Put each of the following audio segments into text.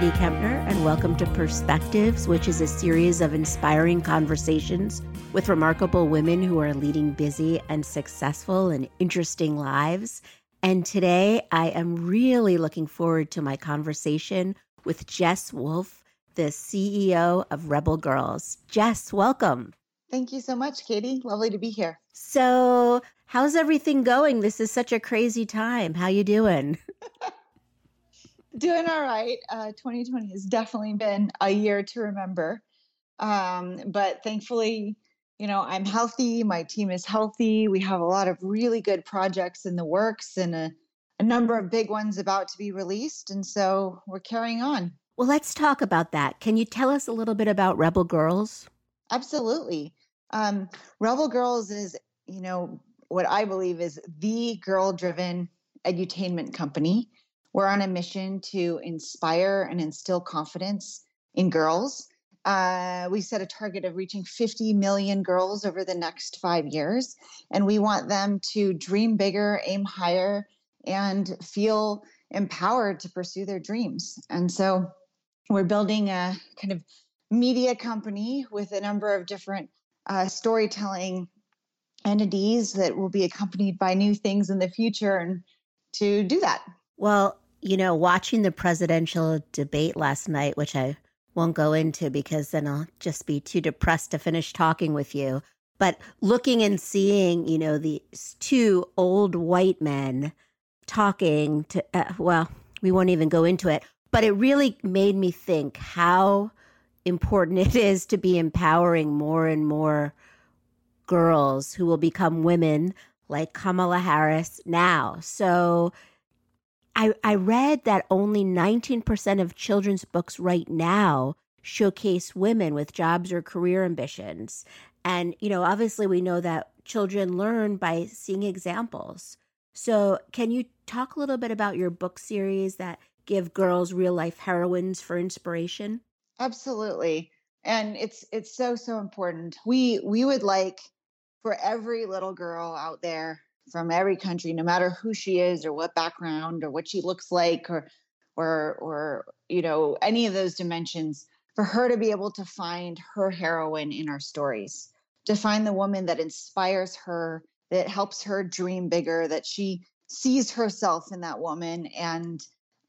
Katie Kempner, and welcome to Perspectives, which is a series of inspiring conversations with remarkable women who are leading busy and successful and interesting lives. And today I am really looking forward to my conversation with Jess Wolfe, the CEO of Rebel Girls. Jess, welcome. Thank you so much, Katie. Lovely to be here. So, how's everything going? This is such a crazy time. How you doing? doing all right. Uh, 2020 has definitely been a year to remember. Um, but thankfully, you know, I'm healthy. My team is healthy. We have a lot of really good projects in the works and a, a number of big ones about to be released. And so we're carrying on. Well, let's talk about that. Can you tell us a little bit about Rebel Girls? Absolutely. Um, Rebel Girls is, you know, what I believe is the girl driven edutainment company. We're on a mission to inspire and instill confidence in girls. Uh, we set a target of reaching 50 million girls over the next five years. And we want them to dream bigger, aim higher, and feel empowered to pursue their dreams. And so we're building a kind of media company with a number of different uh, storytelling entities that will be accompanied by new things in the future and to do that. Well, you know, watching the presidential debate last night, which I won't go into because then I'll just be too depressed to finish talking with you. But looking and seeing, you know, these two old white men talking to, uh, well, we won't even go into it, but it really made me think how important it is to be empowering more and more girls who will become women like Kamala Harris now. So I, I read that only 19% of children's books right now showcase women with jobs or career ambitions. And, you know, obviously we know that children learn by seeing examples. So, can you talk a little bit about your book series that give girls real life heroines for inspiration? Absolutely. And it's it's so so important. We we would like for every little girl out there from every country, no matter who she is or what background or what she looks like or or or you know any of those dimensions, for her to be able to find her heroine in our stories, to find the woman that inspires her, that helps her dream bigger, that she sees herself in that woman and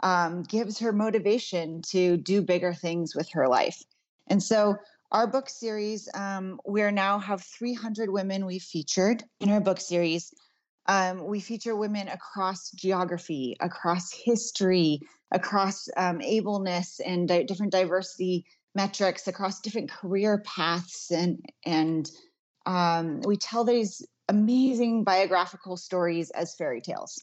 um, gives her motivation to do bigger things with her life. And so our book series, um, we now have 300 women we've featured in our book series. Um, we feature women across geography, across history, across um, ableness and di- different diversity metrics, across different career paths, and and um, we tell these amazing biographical stories as fairy tales.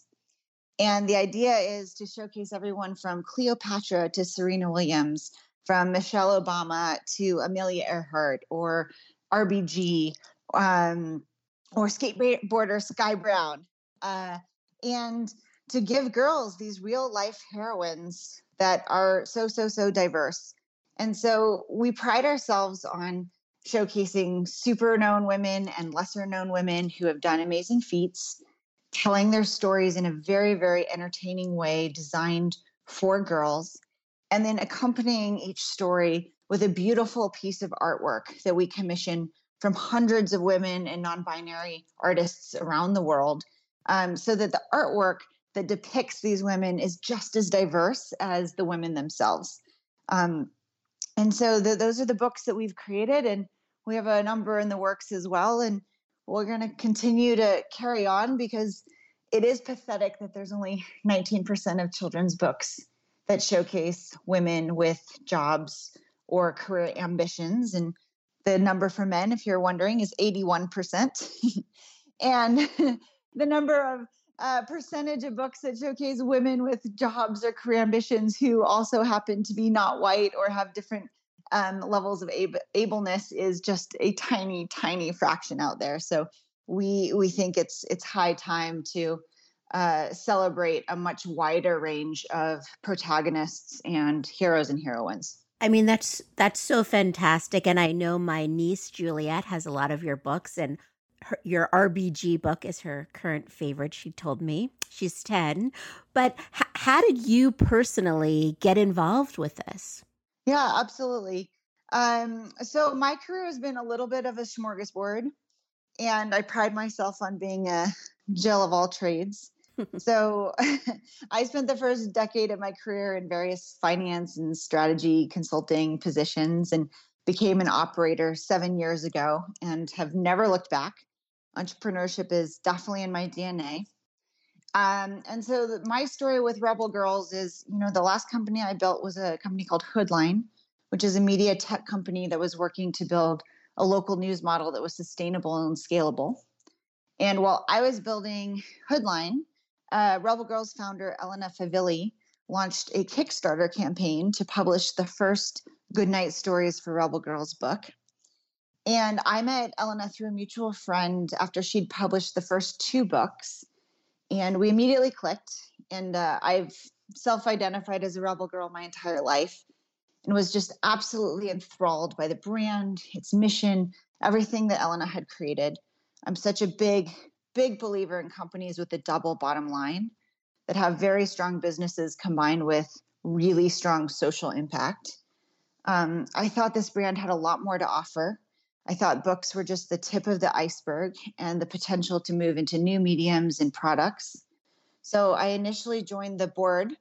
And the idea is to showcase everyone from Cleopatra to Serena Williams, from Michelle Obama to Amelia Earhart or RBG. Um, or skateboarder Sky Brown. Uh, and to give girls these real life heroines that are so, so, so diverse. And so we pride ourselves on showcasing super known women and lesser known women who have done amazing feats, telling their stories in a very, very entertaining way designed for girls, and then accompanying each story with a beautiful piece of artwork that we commission from hundreds of women and non binary artists around the world um, so that the artwork that depicts these women is just as diverse as the women themselves. Um, and so the, those are the books that we've created, and we have a number in the works as well. And we're going to continue to carry on because it is pathetic that there's only 19% of children's books that showcase women with jobs or career ambitions. And the number for men, if you're wondering, is 81%. and the number of uh, percentage of books that showcase women with jobs or career ambitions who also happen to be not white or have different um, levels of ab- ableness is just a tiny, tiny fraction out there. So we we think it's it's high time to uh, celebrate a much wider range of protagonists and heroes and heroines. I mean, that's that's so fantastic. And I know my niece Juliet has a lot of your books, and her, your RBG book is her current favorite. She told me she's 10. But h- how did you personally get involved with this? Yeah, absolutely. Um, so my career has been a little bit of a smorgasbord, and I pride myself on being a Jill of all trades. So I spent the first decade of my career in various finance and strategy consulting positions and became an operator seven years ago and have never looked back. Entrepreneurship is definitely in my DNA. Um, and so the, my story with Rebel Girls is, you know, the last company I built was a company called Hoodline, which is a media tech company that was working to build a local news model that was sustainable and scalable. And while I was building Hoodline, uh, Rebel Girls founder Elena Favilli launched a Kickstarter campaign to publish the first Goodnight Stories for Rebel Girls book. And I met Elena through a mutual friend after she'd published the first two books. And we immediately clicked. And uh, I've self identified as a Rebel Girl my entire life and was just absolutely enthralled by the brand, its mission, everything that Elena had created. I'm such a big, big believer in companies with a double bottom line that have very strong businesses combined with really strong social impact. Um, I thought this brand had a lot more to offer. I thought books were just the tip of the iceberg and the potential to move into new mediums and products. So I initially joined the board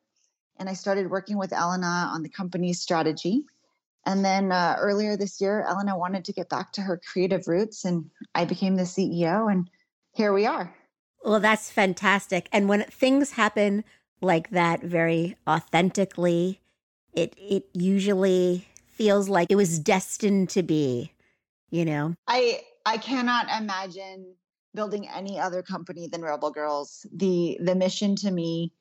and I started working with Elena on the company's strategy. And then uh, earlier this year, Elena wanted to get back to her creative roots, and I became the CEO, and here we are. Well, that's fantastic. And when things happen like that very authentically, it it usually feels like it was destined to be, you know. I I cannot imagine building any other company than Rebel Girls. The the mission to me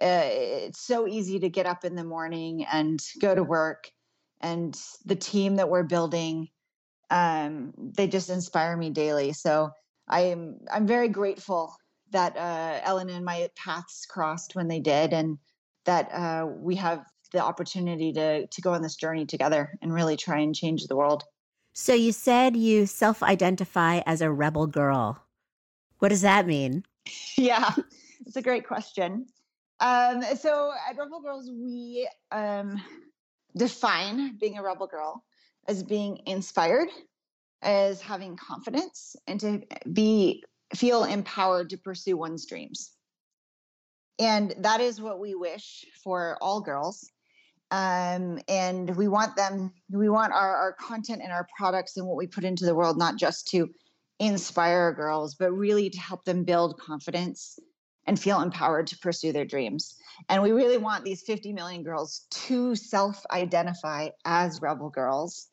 uh, it's so easy to get up in the morning and go to work and the team that we're building um, they just inspire me daily so i'm i'm very grateful that uh, Elena and my paths crossed when they did and that uh, we have the opportunity to to go on this journey together and really try and change the world. So you said you self-identify as a rebel girl. What does that mean? Yeah it's a great question. Um, so at Rebel Girls, we um, define being a rebel girl as being inspired, as having confidence, and to be feel empowered to pursue one's dreams. And that is what we wish for all girls. Um, and we want them, we want our, our content and our products and what we put into the world not just to inspire girls, but really to help them build confidence and feel empowered to pursue their dreams. And we really want these 50 million girls to self identify as rebel girls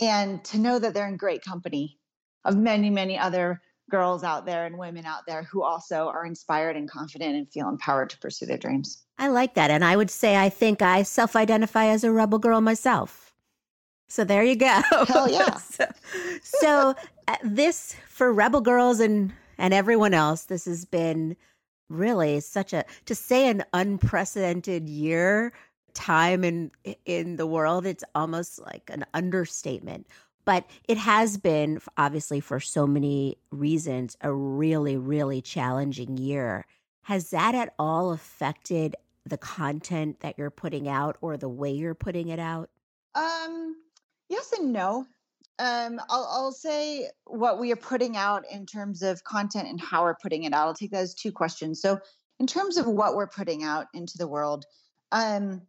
and to know that they're in great company of many, many other girls out there and women out there who also are inspired and confident and feel empowered to pursue their dreams. I like that. And I would say I think I self identify as a rebel girl myself. So there you go. Hell yeah. so, so uh, this for rebel girls and and everyone else, this has been really such a to say an unprecedented year time in in the world it's almost like an understatement but it has been obviously for so many reasons a really really challenging year has that at all affected the content that you're putting out or the way you're putting it out um yes and no um, I'll, I'll say what we are putting out in terms of content and how we're putting it out. I'll take that as two questions. So, in terms of what we're putting out into the world, um,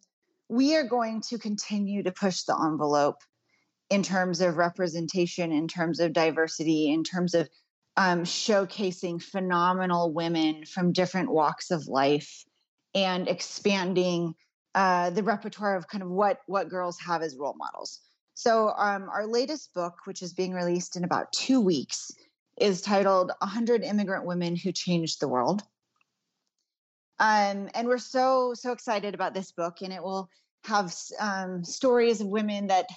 we are going to continue to push the envelope in terms of representation, in terms of diversity, in terms of um, showcasing phenomenal women from different walks of life and expanding uh, the repertoire of kind of what what girls have as role models. So, um, our latest book, which is being released in about two weeks, is titled 100 Immigrant Women Who Changed the World. Um, and we're so, so excited about this book, and it will have um, stories of women that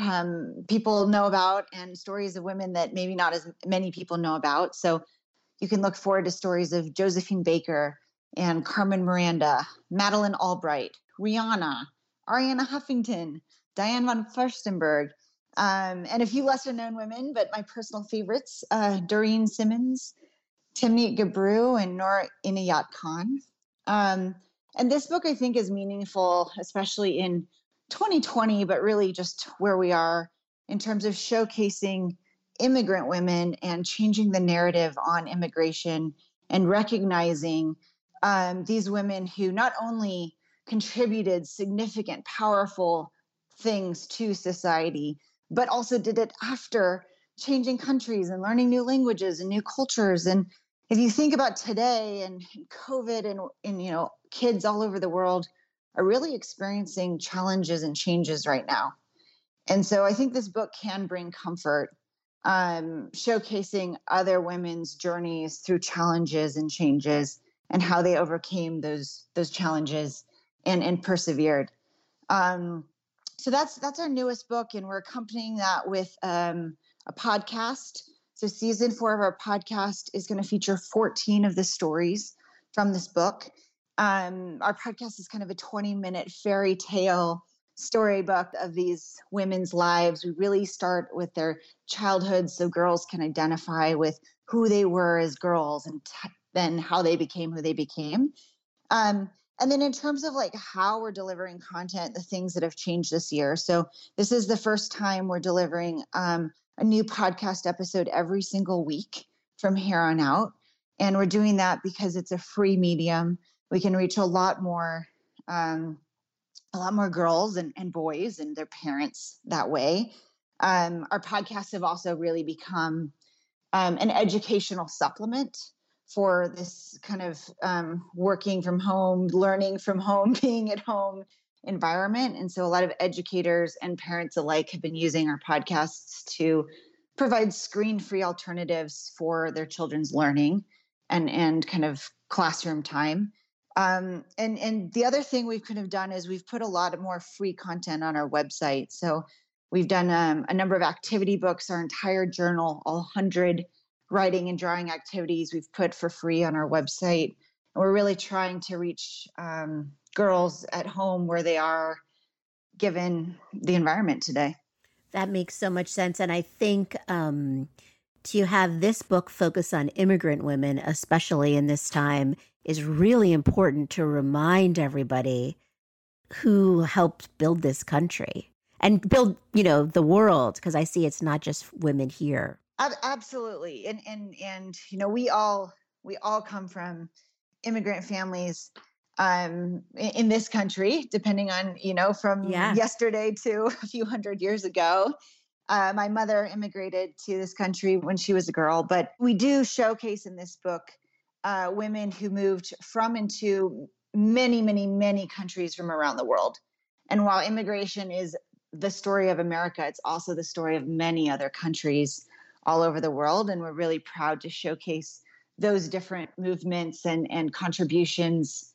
um, people know about and stories of women that maybe not as many people know about. So, you can look forward to stories of Josephine Baker and Carmen Miranda, Madeleine Albright, Rihanna, Arianna Huffington, Diane von Furstenberg, um, and a few lesser known women, but my personal favorites uh, Doreen Simmons, Timnit Gebru, and Noor Inayat Khan. Um, and this book, I think, is meaningful, especially in 2020, but really just where we are in terms of showcasing immigrant women and changing the narrative on immigration and recognizing um, these women who not only contributed significant, powerful things to society, but also did it after changing countries and learning new languages and new cultures. And if you think about today and COVID and, and you know, kids all over the world are really experiencing challenges and changes right now. And so I think this book can bring comfort, um, showcasing other women's journeys through challenges and changes and how they overcame those those challenges and and persevered. Um, so that's that's our newest book, and we're accompanying that with um, a podcast. So season four of our podcast is going to feature 14 of the stories from this book. Um, our podcast is kind of a 20 minute fairy tale storybook of these women's lives. We really start with their childhood so girls can identify with who they were as girls and t- then how they became who they became. Um, and then in terms of like how we're delivering content, the things that have changed this year. So this is the first time we're delivering um, a new podcast episode every single week from here on out. And we're doing that because it's a free medium. We can reach a lot more um, a lot more girls and, and boys and their parents that way. Um, our podcasts have also really become um, an educational supplement for this kind of um, working from home, learning from home, being at home environment. And so a lot of educators and parents alike have been using our podcasts to provide screen free alternatives for their children's learning and, and kind of classroom time. Um, and and the other thing we could have done is we've put a lot of more free content on our website. So we've done um, a number of activity books, our entire journal, all hundred writing and drawing activities we've put for free on our website. And we're really trying to reach um, girls at home where they are, given the environment today. That makes so much sense, and I think um, to have this book focus on immigrant women, especially in this time, is really important to remind everybody who helped build this country and build, you know, the world. Because I see it's not just women here. Absolutely, and and and you know, we all we all come from immigrant families um in this country depending on you know from yeah. yesterday to a few hundred years ago uh, my mother immigrated to this country when she was a girl, but we do showcase in this book uh, women who moved from and to many, many, many countries from around the world. And while immigration is the story of America, it's also the story of many other countries all over the world. And we're really proud to showcase those different movements and, and contributions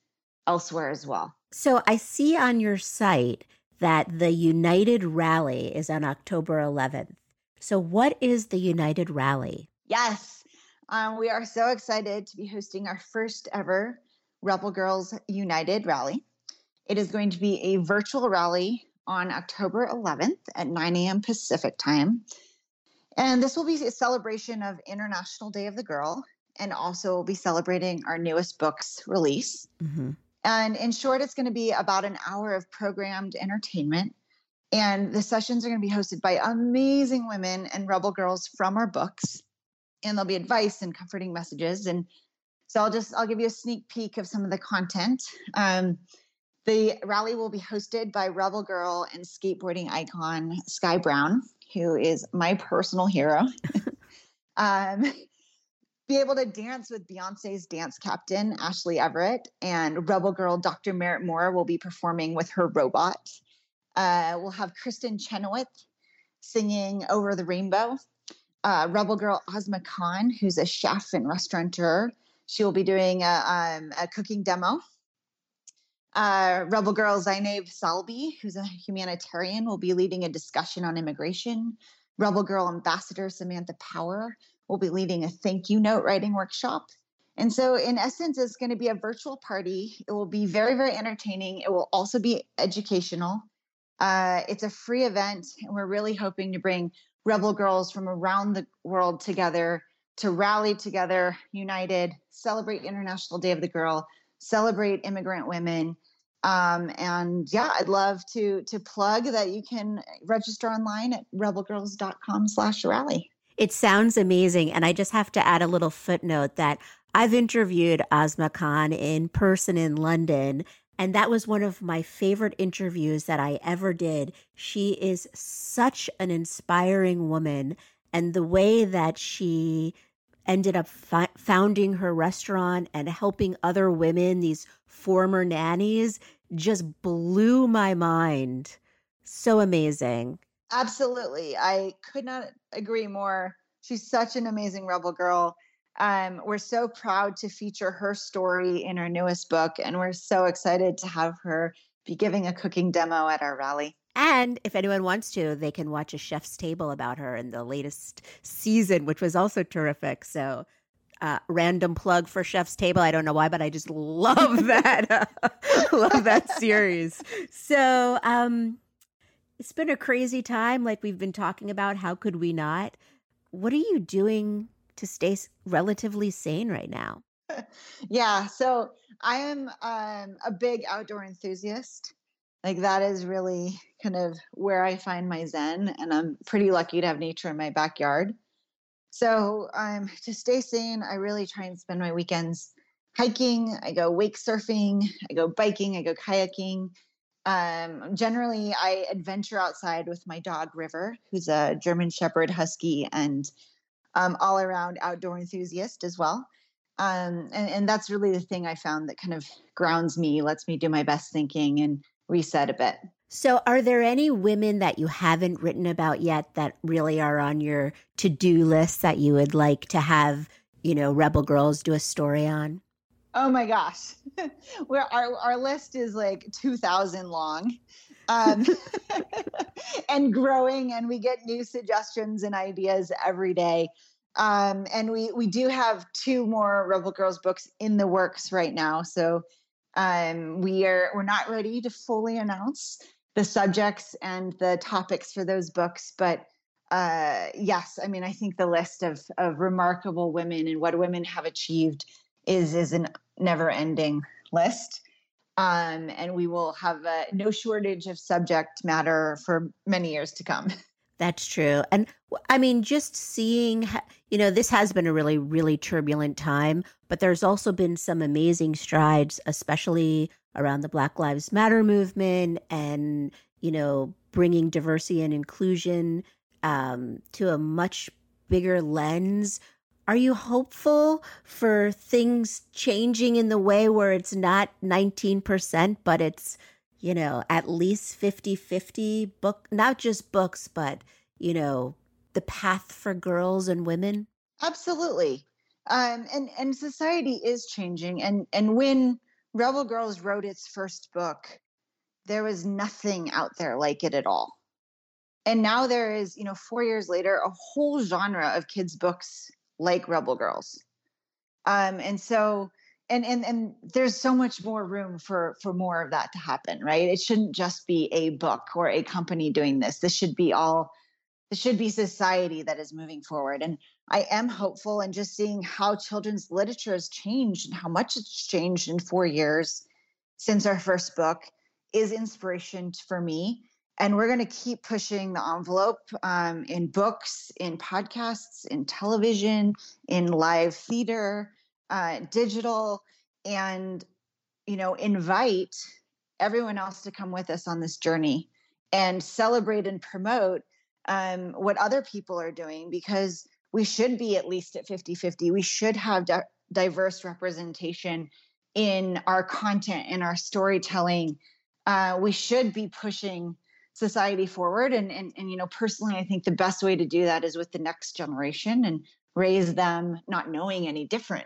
elsewhere as well. So I see on your site that the United Rally is on October 11th. So, what is the United Rally? Yes, um, we are so excited to be hosting our first ever Rebel Girls United Rally. It is going to be a virtual rally on October 11th at 9 a.m. Pacific time. And this will be a celebration of International Day of the Girl, and also we'll be celebrating our newest book's release. Mm-hmm. And in short, it's going to be about an hour of programmed entertainment. And the sessions are going to be hosted by amazing women and rebel girls from our books. And there'll be advice and comforting messages. And so I'll just I'll give you a sneak peek of some of the content. Um, the rally will be hosted by Rebel Girl and skateboarding icon Sky Brown, who is my personal hero. um, be able to dance with Beyonce's dance captain, Ashley Everett, and Rebel Girl Dr. Merritt Moore will be performing with her robot. Uh, we'll have Kristin Chenoweth singing Over the Rainbow. Uh, Rebel Girl Asma Khan, who's a chef and restaurateur, she will be doing a, um, a cooking demo. Uh, Rebel Girl Zainab Salbi, who's a humanitarian, will be leading a discussion on immigration. Rebel Girl Ambassador Samantha Power will be leading a thank you note writing workshop. And so, in essence, it's going to be a virtual party. It will be very, very entertaining. It will also be educational. Uh, it's a free event, and we're really hoping to bring rebel girls from around the world together to rally together, united, celebrate International Day of the Girl, celebrate immigrant women. Um, and yeah, I'd love to to plug that you can register online at rebelgirls.com slash rally. It sounds amazing. And I just have to add a little footnote that I've interviewed Asma Khan in person in London. And that was one of my favorite interviews that I ever did. She is such an inspiring woman. And the way that she ended up fi- founding her restaurant and helping other women, these former nannies, just blew my mind. So amazing. Absolutely. I could not agree more. She's such an amazing rebel girl. Um, we're so proud to feature her story in our newest book, and we're so excited to have her be giving a cooking demo at our rally. And if anyone wants to, they can watch a chef's table about her in the latest season, which was also terrific. So, uh, random plug for Chef's Table. I don't know why, but I just love that. love that series. So, um, it's been a crazy time, like we've been talking about. How could we not? What are you doing to stay relatively sane right now? yeah, so I am um, a big outdoor enthusiast. Like that is really kind of where I find my zen, and I'm pretty lucky to have nature in my backyard. So um, to stay sane, I really try and spend my weekends hiking. I go wake surfing. I go biking. I go kayaking. Um, generally, I adventure outside with my dog River, who's a German Shepherd Husky and um, all around outdoor enthusiast as well. Um, and, and that's really the thing I found that kind of grounds me, lets me do my best thinking and reset a bit. So, are there any women that you haven't written about yet that really are on your to do list that you would like to have, you know, Rebel Girls do a story on? Oh my gosh. Where our, our list is like 2000 long. Um, and growing and we get new suggestions and ideas every day. Um, and we we do have two more Rebel Girls books in the works right now. So um, we are we're not ready to fully announce the subjects and the topics for those books, but uh, yes, I mean I think the list of of remarkable women and what women have achieved is is a never ending list. Um, and we will have uh, no shortage of subject matter for many years to come. That's true. And I mean, just seeing, you know, this has been a really, really turbulent time, but there's also been some amazing strides, especially around the Black Lives Matter movement and, you know, bringing diversity and inclusion um, to a much bigger lens are you hopeful for things changing in the way where it's not 19%, but it's, you know, at least 50 50 book, not just books, but, you know, the path for girls and women? Absolutely. Um, and, and society is changing. And, and when Rebel Girls wrote its first book, there was nothing out there like it at all. And now there is, you know, four years later, a whole genre of kids' books like Rebel Girls. Um, and so and and and there's so much more room for for more of that to happen, right? It shouldn't just be a book or a company doing this. This should be all this should be society that is moving forward. And I am hopeful and just seeing how children's literature has changed and how much it's changed in four years since our first book is inspiration for me and we're going to keep pushing the envelope um, in books, in podcasts, in television, in live theater, uh, digital, and you know, invite everyone else to come with us on this journey and celebrate and promote um, what other people are doing because we should be at least at 50 50. We should have di- diverse representation in our content, in our storytelling. Uh, we should be pushing society forward. And, and and you know personally i think the best way to do that is with the next generation and raise them not knowing any different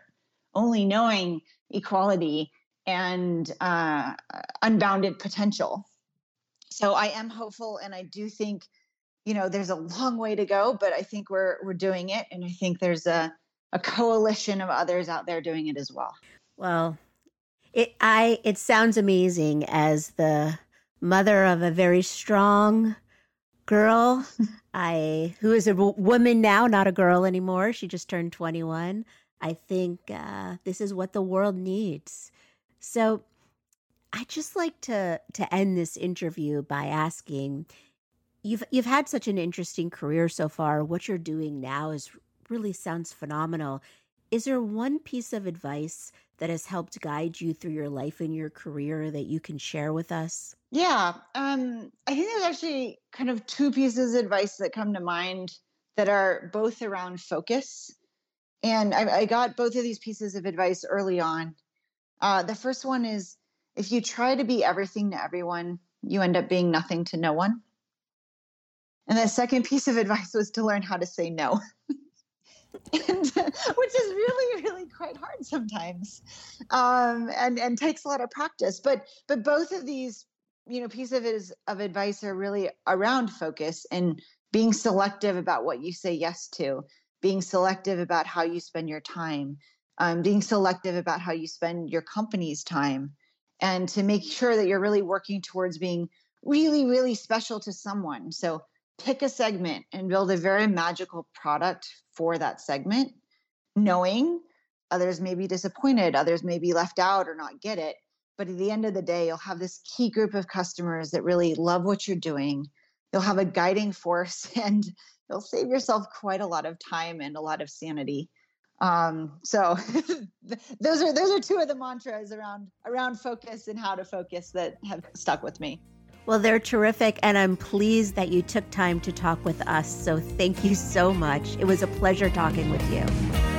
only knowing equality and uh, unbounded potential. So i am hopeful and i do think you know there's a long way to go but i think we're we're doing it. And i think there's a a coalition of others out there doing it as well. Well it i it sounds amazing as the mother of a very strong girl. I who is a woman now, not a girl anymore. She just turned 21. I think uh, this is what the world needs. So I just like to to end this interview by asking you've you've had such an interesting career so far. What you're doing now is really sounds phenomenal. Is there one piece of advice that has helped guide you through your life and your career that you can share with us? Yeah, um, I think there's actually kind of two pieces of advice that come to mind that are both around focus. And I, I got both of these pieces of advice early on. Uh, the first one is if you try to be everything to everyone, you end up being nothing to no one. And the second piece of advice was to learn how to say no. And, which is really really quite hard sometimes um, and and takes a lot of practice. But but both of these you know piece of of advice are really around focus and being selective about what you say yes to being selective about how you spend your time um, being selective about how you spend your company's time and to make sure that you're really working towards being really really special to someone. So pick a segment and build a very magical product for that segment, knowing others may be disappointed, others may be left out or not get it. But at the end of the day, you'll have this key group of customers that really love what you're doing. You'll have a guiding force and you'll save yourself quite a lot of time and a lot of sanity. Um, so those are those are two of the mantras around around focus and how to focus that have stuck with me. Well, they're terrific, and I'm pleased that you took time to talk with us. So thank you so much. It was a pleasure talking with you.